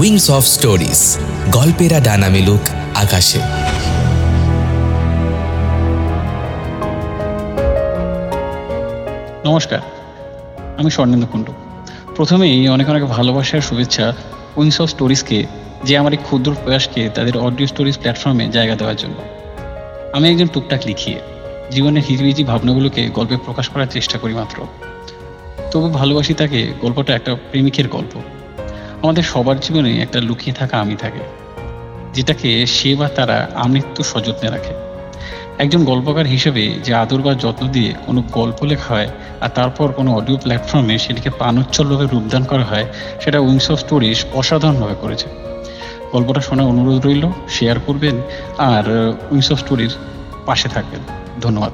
Wings of stories গল্পেরা ডানা মেলুক আকাশে। নমস্কার, আমি স্বর্ণেন্দু কুণ্ডু। প্রথমেই অনেক অনেক ভালোবাসার শুভেচ্ছা উইংস অফ স্টোরিজকে যে আমার এই ক্ষুদ্র প্রয়াসকে তাদের অডিও স্টোরিজ প্ল্যাটফর্মে জায়গা দেওয়ার জন্য। আমি একজন টুকটাক লিখিয়ে, জীবনের হিজিবিজি ভাবনাগুলোকে গল্পে প্রকাশ করার চেষ্টা করি মাত্র। তবু ভালোবাসি তাকে গল্পটা একটা প্রেমিকের গল্প। আমাদের সবার জীবনে একটা লুকিয়ে থাকা আমি থাকে, যেটাকে সে বা তারা আমৃত্যু সযত্নে রাখে। একজন গল্পকার হিসেবে যে আদর বা যত্ন দিয়ে কোনো গল্প লেখা হয় আর তারপর কোনো অডিও প্ল্যাটফর্মে সেটিকে প্রাণোচ্ছলভাবে রূপদান করা হয়, সেটা উইংস অফ স্টোরিজ অসাধারণভাবে করেছে। গল্পটা শোনার অনুরোধ রইল, শেয়ার করবেন আর উইংস অফ স্টোরির পাশে থাকবেন। ধন্যবাদ।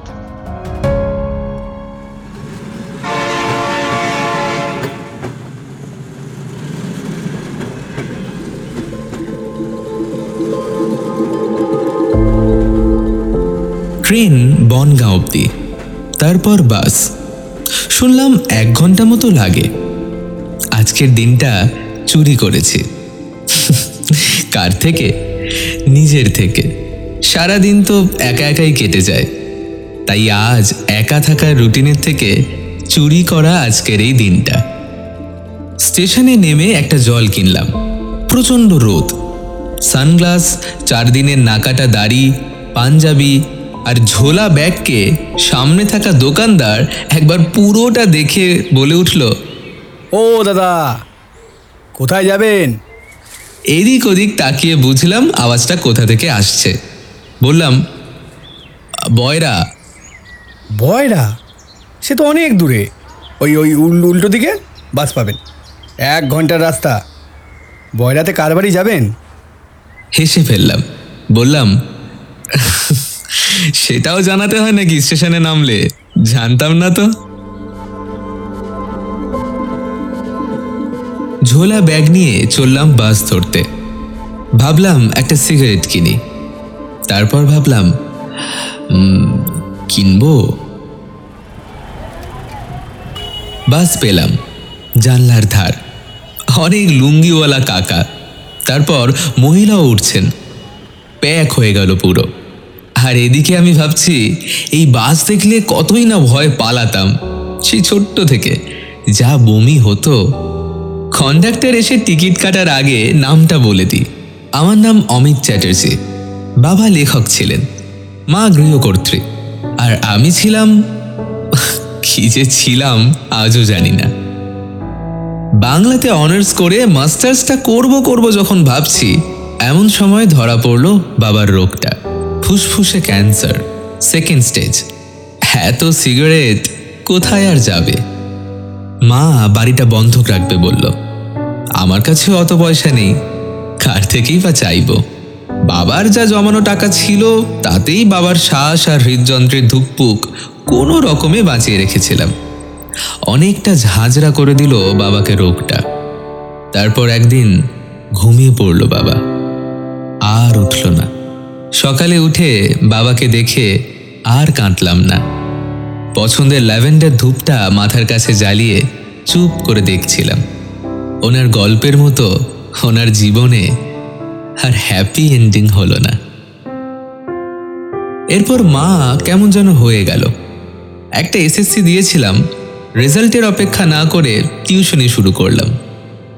ট্রেন বনগাঁ অবধি। তারপর বাস। শুনলাম এক ঘণ্টা মতো লাগে। আজকের দিনটা চুরি করেছি। কার থেকে? নিজের থেকে। সারা দিন তো একা একাই কেটে যায়। তাই আজ একা থাকার রুটিনের থেকে চুরি করা আজকের এই দিনটা। স্টেশনে নেমে একটা জল কিনলাম। প্রচণ্ড রোদ। সানগ্লাস চার দিনের নাকাটা দাড়ি, পাঞ্জাবি আর ঝোলা ব্যাগকে সামনে থাকা দোকানদার একবার পুরোটা দেখে বলে উঠল ও দাদা কোথায় যাবেন? এদিক ওদিক তাকিয়ে বুঝলাম আওয়াজটা কোথা থেকে আসছে। বললাম বয়রা। বয়রা? সে তো অনেক দূরে। ওই ওই উল- উল্টো দিকে বাস পাবেন। এক ঘণ্টার রাস্তা। বয়রাতে কার বাড়ি যাবেন? হেসে ফেললাম। বললাম সেটাও জানাতে হয় নাকি স্টেশনে নামলে? জানতাম না তো। ঝোলা ব্যাগ নিয়ে চললাম বাস ধরতে। ভাবলাম একটা সিগারেট কিনি। তারপর ভাবলাম কিনবো? বাস পেলাম, জানলার ধার। অনেক লুঙ্গিওয়ালা কাকা। তারপর মহিলাও উঠছেন। প্যাক হয়ে গেল পুরো। আর এদিকে আমি ভাবছি, এই বাস দেখলে কতই না ভয় পালাতাম। সেই ছোট্ট থেকে। যা বমি হতো। কন্ডাক্টর এসে টিকিট কাটার আগে নামটা বলে দিই। আমার নাম অমিত চ্যাটার্জি। বাবা লেখক ছিলেন। মা গৃহকর্ত্রী। আর আমি ছিলাম, কি যে ছিলাম, আজও জানি না। বাংলাতে অনার্স করে মাস্টার্সটা করব করব যখন ভাবছি, এমন সময় ধরা পড়ল বাবার রোগটা। ফুসফুসে ক্যান্সার। Second stage. এত সিগারেট, কোথায় আর যাবে? মা বাড়িটা বন্ধক রাখবে বলল। আমার কাছে অত পয়সা নেই, কার থেকেই বা চাইব? বাবার যা জমানো টাকা ছিল, তাতেই বাবার শ্বাস আর হৃদযন্ত্রের ধুকপুক কোনো রকমে বাঁচিয়ে রেখেছিলাম। অনেকটা ঝাঁঝরা করে দিল বাবাকে রোগটা। তারপর একদিন ঘুমিয়ে পড়ল বাবা। আর উঠল না। সকালে উঠে বাবাকে দেখে আর কাঁদলাম না। পছন্দের ল্যাভেন্ডার ধূপটা মাথার কাছে জ্বালিয়ে চুপ করে দেখছিলাম। ওনার গল্পের মতো ওনার জীবনে আর হ্যাপি এন্ডিং হলো না। এরপর মা কেমন যেন হয়ে গেল। একটা এসএসসি দিয়েছিলাম, রেজাল্টের অপেক্ষা না করে টিউশনি শুরু করলাম।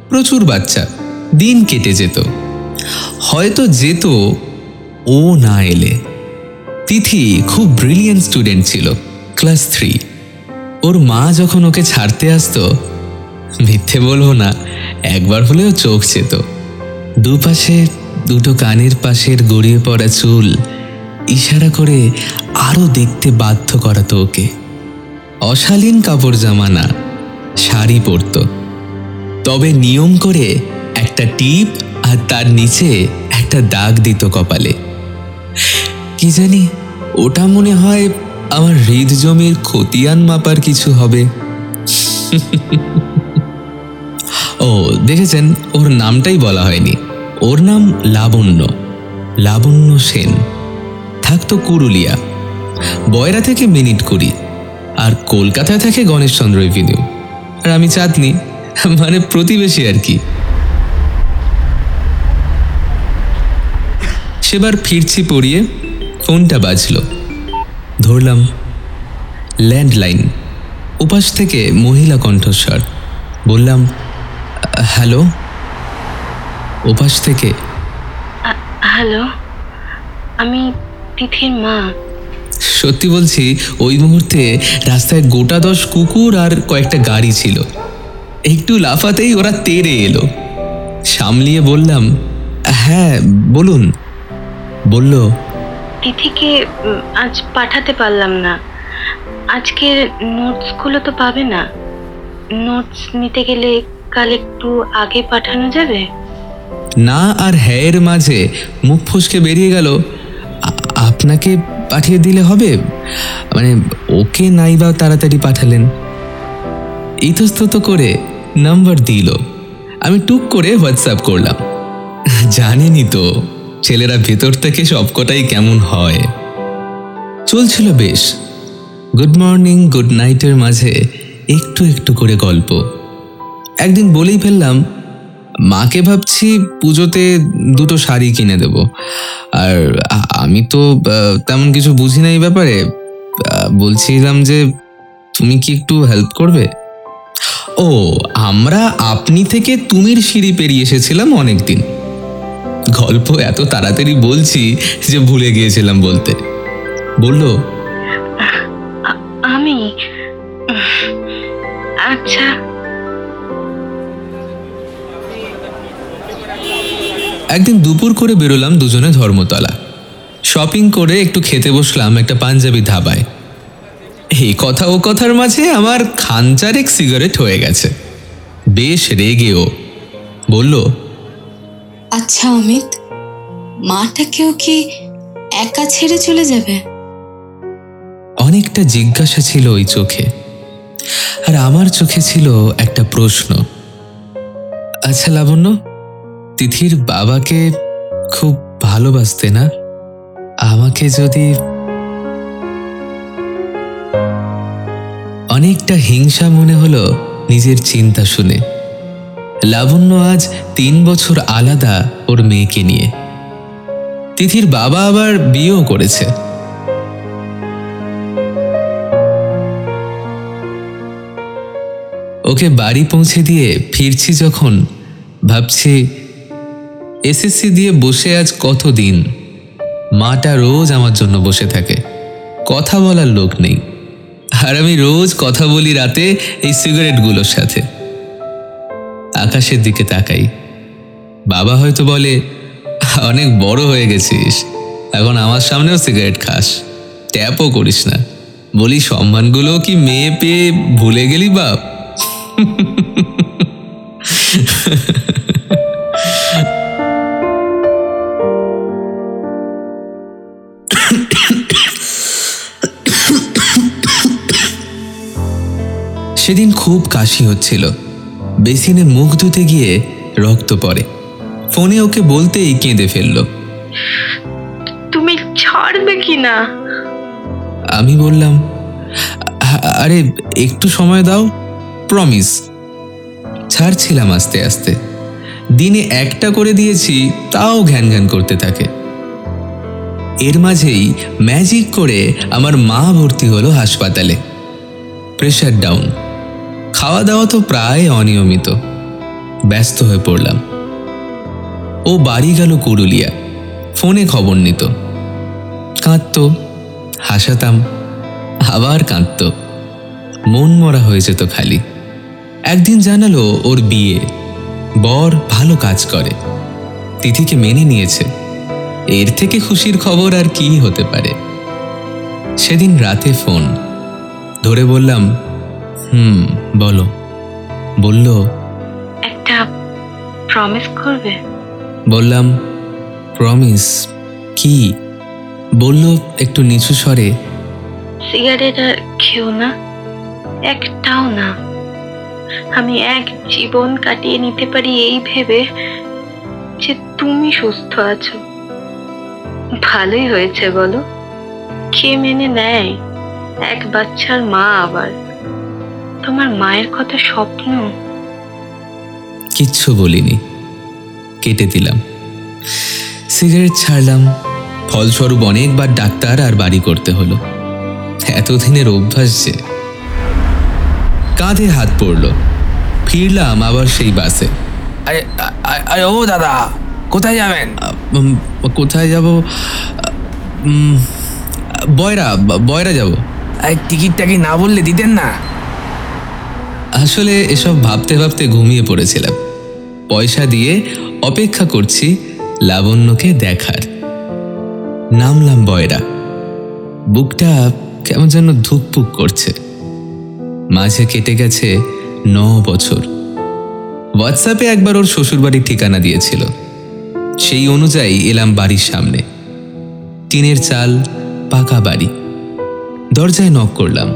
প্রচুর বাচ্চা, দিন কেটে যেত। হয়তো যেত ও না এলে। তিথি খুব ব্রিলিয়েন্ট স্টুডেন্ট ছিল ক্লাস থ্রি ওর মা যখন ওকে ছাড়তে আসতো, মিথ্যে বলব না, একবার হলেও চোখ চেত। দুপাশে, দুটো কানের পাশের গড়িয়ে পড়া চুল, ইশারা করে আরও দেখতে বাধ্য করাতো ওকে। অশালীন কাপড় জামা না শাড়ি পরত। তবে নিয়ম করে একটা টিপ আর তার নিচে একটা দাগ দিত কপালে। কি জানি, ওটা মনে হয় আমার হৃদজমির খতিয়ান মাপার কিছু হবে। ও, দেখেছেন, ওর নামটাই বলা হয়নি। ওর নাম লাবণ্য লাবণ্য সেন। থাকতো কুরুলিয়া। বয়রা থেকে মিনিট কুড়ি, আর কলকাতায় থাকে গণেশচন্দ্র এভিনিউ আর আমি চাঁদনি মানে প্রতিবেশী আর কি। সেবার ফিরছি পড়িয়ে ফোনটা বাজলো। ধরলাম ল্যান্ডলাইন। উপাস থেকে মহিলা কণ্ঠস্বর। বললাম হ্যালো? উপাস থেকে হ্যালো? আমি তিথির মা। সত্যি বলছি ওই মুহূর্তে রাস্তায় গোটা দশ কুকুর আর কয়েকটা গাড়ি ছিল। একটু লাফাতেই ওরা তেড়ে এলো। সামলিয়ে বললাম হ্যাঁ বলুন। বলল তিথিকে আজ পাঠাতে পারলাম না। আজকের নোটসগুলো তো পাবে না। নোটস নিতে গেলে কাল একটু আগে পাঠানো যাবে? না আর হ্যায়ের মাঝে মুখ ফসকে বেরিয়ে গেল। আপনাকে পাঠিয়ে দিলে হবে? মানে ওকে নাই বা তাড়াতাড়ি পাঠালেন। ইতস্তত করে নাম্বার দিল। আমি টুক করে হোয়াটসঅ্যাপ করলাম। জানেনই তো। ছেলেরা ভেতর থেকে সবকটাই কেমন হয়? চলছিল বেশ। গুড মর্নিং গুড নাইটের মাঝে একটু একটু করে গল্প। একদিন বলেই ফেললাম, মাকে ভাবছি পুজোতে দুটো শাড়ি কিনে দেব। আর আমি তো তেমন কিছু বুঝি না এই ব্যাপারে। বলছিলাম যে, তুমি কি একটু হেল্প করবে? ও, আমরা আপনি থেকে তুমির সিঁড়ি পেরিয়ে এসেছিলাম অনেকদিন। গল্প এত তাড়াতাড়ি বলছি যে ভুলে গিয়েছিলাম বলতে। বলল আমি আচ্ছা। একদিন দুপুর করে বেরোলাম দুজনে ধর্মতলা। শপিং করে একটু খেতে বসলাম একটা পাঞ্জাবি ধাবায়। এই কথা ও কথার মাঝে আমার খানচারেক সিগারেট হয়ে গেছে। বেশ রেগেও বলল আচ্ছা অমিত মাটাকেও কি একা ছেড়ে চলে যাবে? অনেকটা জিজ্ঞাসা ছিল ওই চোখে। আর আমার চোখে ছিল একটা প্রশ্ন। আচ্ছা লাবণ্য, তিথির বাবাকে খুব ভালোবাসতে না? আমাকে যদি অনেকটা হিংসা মনে হলো নিজের চিন্তা শুনে। লাবণ্য আজ তিন বছর আলাদা ওর মেয়েকে নিয়ে। তিথির বাবা আবার বিয়েও করেছে। ওকে বাড়ি পৌঁছে দিয়ে ফিরছি যখন, ভাবছি, এসএসসি দিয়ে বসে আজ কতদিন? মাটা রোজ আমার জন্য বসে থাকে। কথা বলার লোক নেই। আর আমি রোজ কথা বলি রাতে এই সিগারেটগুলোর সাথে। আকাশের দিকে তাকাই। বাবা হয়তো বলে, অনেক বড় হয়ে গেছিস। এখন আমার সামনেও সিগারেট খাস। ট্যাপও করিস না। বলি, সম্মানগুলো কি মেয়ে পেয়ে ভুলে গেলি, বাপ? সেদিন খুব কাশি হচ্ছিল। বেসিনে মুখ ধুতে গিয়ে রক্ত পড়ে। ফোনে ওকে বলতেই কেঁদে ফেলল। তুমি ছাড়বে কি না আমি বললাম আরে একটু সময় দাও প্রমিস। ছাড়ছিলাম আস্তে আস্তে। দিনে একটা করে দিয়েছি তাও ঘ্যান ঘ্যান করতে থাকে। এর মাঝেই ম্যাজিক করে আমার মা ভর্তি হলো হাসপাতালে। Pressure down. খাওয়া দাওয়া তো প্রায় অনিয়মিত। ব্যস্ত হয়ে পড়লাম। ও বাড়ি গেল কুরুলিয়া ফোনে খবর নিত। কাঁদতো, হাসাতাম, আবার কাঁদত। মন মরা হয়ে যেত খালি। একদিন জানালো ওর বিয়ে। বর ভালো কাজ করে। তিথিকে মেনে নিয়েছে। এর থেকে খুশির খবর আর কি হতে পারে? সেদিন রাতে ফোন। ধরে বললাম হুম বলো। বলল একটা প্রমিস করবে? বললাম প্রমিস কি? বলল একটু নিচু স্বরে সিগারেট আর খেও না একটাও না। আমি এক জীবন কাটিয়ে নিতে পারি এই ভেবে যে তুমি সুস্থ আছো। ভালোই হয়েছে বলো। কে মেনে নেয় এক বাচ্চার মা আবার। তোমার মায়ের কথা স্বপ্ন? কিচ্ছু বলিনি। কেটে দিলাম। সিগারেট ছাড়লাম। ফলস্বরূপ অনেকবার ডাক্তার আর বাড়ি করতে হলো। এতদিনের অভ্যাস যে। কাঁধে হাত পড়ল। ফিরলাম আবার সেই বাসে। আরে আরে ও দাদা কোথায় যাবেন? কোথায় যাব? উম, বয়রা বয়রা যাব। টিকিটটা কি না বললে দিতেন না? আসলে এসব ভাবতে ভাবতে ঘুমিয়ে পড়েছিলাম। পয়সা দিয়ে অপেক্ষা করছি লাবণ্যকে দেখার। নামলাম বয়রা। বুকটা কেমন যেন ধুকপুক করছে। মাঝে কেটে গেছে ন বছর। হোয়াটসঅ্যাপে একবার ওর শ্বশুরবাড়ির ঠিকানা দিয়েছিল। সেই অনুযায়ী এলাম বাড়ির সামনে। টিনের চাল, পাকা বাড়ি। দরজায় নক করলাম।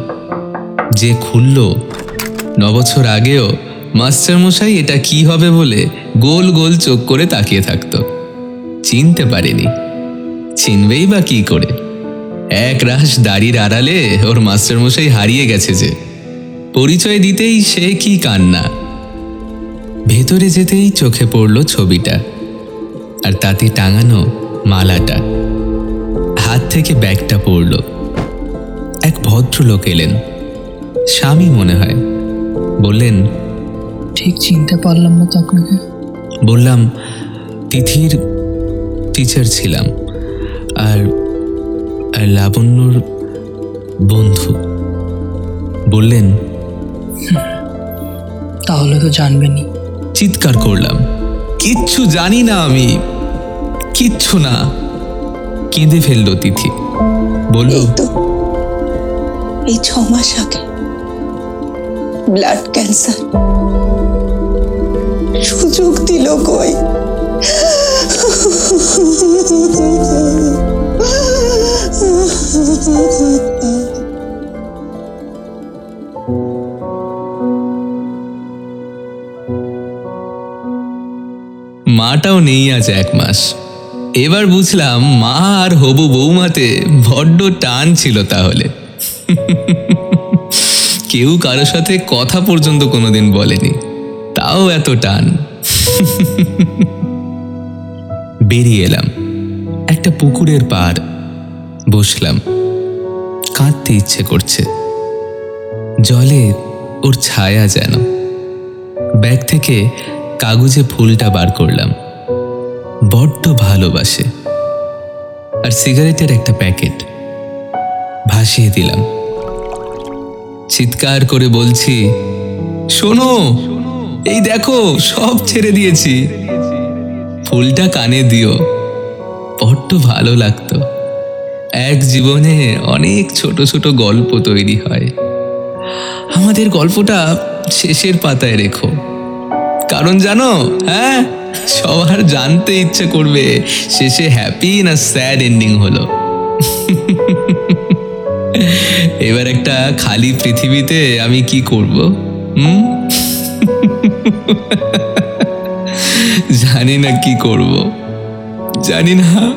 যে খুলল নবছর আগেও মাস্টারমশাই এটা কি হবে বলে গোল গোল চোখ করে তাকিয়ে থাকতো। চিনতে পারেনি। চিনবেই বা কি করে? এক রাশ দাড়ির আড়ালে ওর মাস্টারমশাই হারিয়ে গেছে যে। পরিচয় দিতেই সে কি কান্না। ভেতরে যেতেই চোখে পড়ল ছবিটা। আর তাতে টাঙানো মালাটা। হাত থেকে ব্যাগটা পড়ল। এক ভদ্রলোক এলেন। স্বামী মনে হয়। বললেন ঠিক চিনতে পারলাম না তো আপনাকে। বললাম তিথির টিচার ছিলাম আর আর লাবণ্যর বন্ধু। বললেন তাহলে তো জানবেনই। চিৎকার করলাম কিচ্ছু জানি না আমি কিচ্ছু না। কেঁদে ফেলল তিথি বলল তো এই ছ মাস আগে। ব্লাড ক্যান্সার সুযোগ দিল কই মাটাও নেই আজ এক মাস। এবার বুঝলাম মা আর হবু বৌমাতে বড্ড টান ছিল তাহলে। কেউ কারোর সাথে কথা পর্যন্ত কোনোদিন বলেনি। তাও এত টান। বেরিয়ে এলাম। একটা পুকুরের পার বসলাম। কাঁদতে ইচ্ছে করছে। জলে ওর ছায়া যেন। ব্যাগ থেকে কাগজে ফুলটা বার করলাম। বড্ড ভালোবাসে। আর সিগারেটের একটা প্যাকেট। ভাসিয়ে দিলাম। চিৎকার করে বলছি, শোনো, এই দেখো, সব ছেড়ে দিয়েছি। ফুলটা কানে দিও, বড্ড ভালো লাগতো। এক জীবনে অনেক ছোট ছোট গল্প তৈরি হয়। আমাদের গল্পটা শেষের পাতায় রেখো। কারণ জানো হ্যাঁ সবার জানতে ইচ্ছে করবে, শেষে হ্যাপি না স্যাড এন্ডিং হলো। এবার একটা খালি পৃথিবীতে আমি কি করব? হুম? জানি না কি করব। জানি না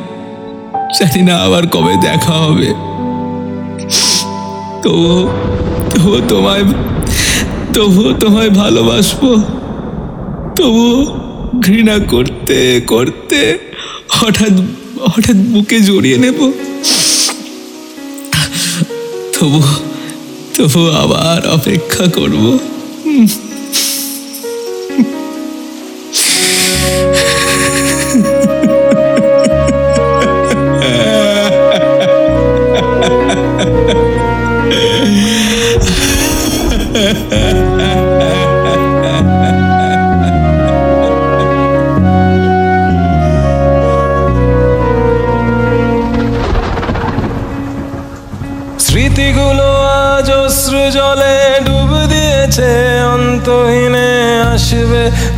জানি না আবার কবে দেখা হবে। তবু তবু তোমায়, তবুও তোমায় ভালোবাসবো। তবু ঘৃণা করতে করতে হঠাৎ হঠাৎ বুকে জড়িয়ে নেব। তবু তবু আবার অপেক্ষা করব।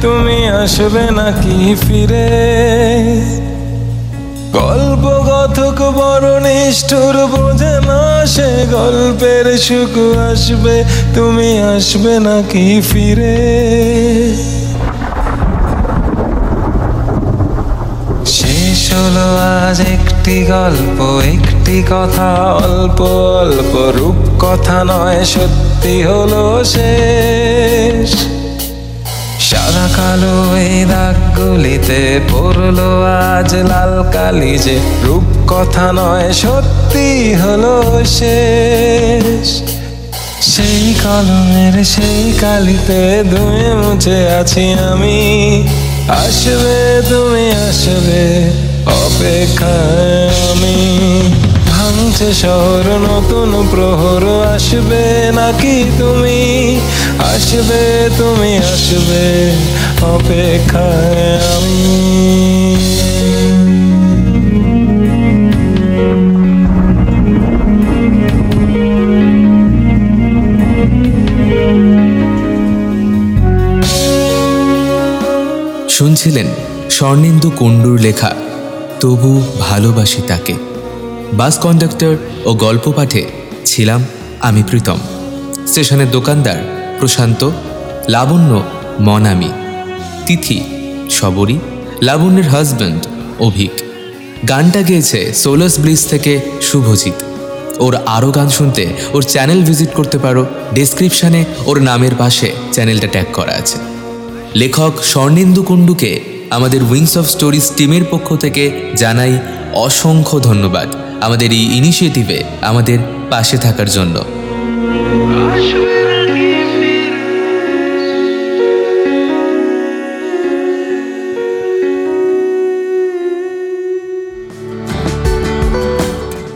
তুমি আসবে নাকি ফিরে? গল্প কথক বড় নিষ্ঠুর বোঝে না সে গল্পের সুখ আসবে। তুমি আসবে নাকি ফিরে? শেষ হলো আজ একটি গল্প, একটি কথা, অল্প অল্প রূপ কথা নয়, সত্যি হলো শেষ। সাদা কালো এই দাগগুলিতে পড়ল আজ লাল কালি যে। রূপ কথা নয়, সত্যি হলো শেষ। সেই কলমের সেই কালিতে ধুয়ে মুছে আছি আমি। আসবে তুমি আসবে অপেক্ষায় আমি। ভাঙছে শহর, নতুন প্রহর, আসবে নাকি তুমি? আসবে তুমি, আসবে অপেক্ষায় আমি। শুনছিলেন স্বর্ণেন্দু কুণ্ডুর লেখা, তবু ভালোবাসি তাকে। বাস কন্ডাক্টর ও গল্প পাঠে ছিলাম আমি প্রীতম। স্টেশনের দোকানদার প্রশান্ত, লাবণ্য, মনামি। তিথি সবরী লাবণ্যের হাজব্যান্ড অভিক। গানটা গেয়েছে সোলাস ব্লিজ থেকে শুভজিৎ। ওর আরও গান শুনতে, ওর চ্যানেল ভিজিট করতে পারো ডেসক্রিপশানে ওর নামের পাশে চ্যানেলটা ট্যাগ করা আছে। লেখক স্বর্ণেন্দু কুণ্ডুকে আমাদের উইংস অফ স্টোরিজ টিমের পক্ষ থেকে জানাই অসংখ্য ধন্যবাদ। আমাদের এই ইনিশিয়েটিভে আমাদের পাশে থাকার জন্য।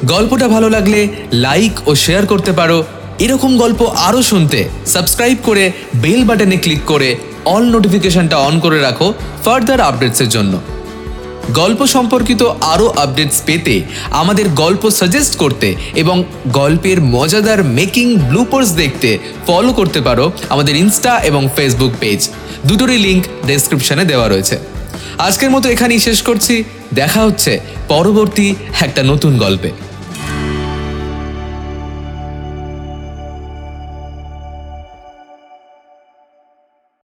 গল্পটা ভালো লাগলে লাইক ও শেয়ার করতে পারো। এরকম গল্প আরও শুনতে সাবস্ক্রাইব করে বেল বাটনে ক্লিক করে অল নোটিফিকেশনটা অন করে রাখো ফার্দার আপডেটসের জন্য। গল্প সম্পর্কিত আরও আপডেটস পেতে আমাদের গল্প সাজেস্ট করতে এবং গল্পের মজাদার মেকিং ব্লুপার্স দেখতে ফলো করতে পারো আমাদের ইনস্টা এবং ফেসবুক পেজ দুটোরই লিঙ্ক ডেসক্রিপশনে দেওয়া রয়েছে। আজকের মতো এখানেই শেষ করছি। দেখা হচ্ছে পরবর্তী একটা নতুন গল্পে।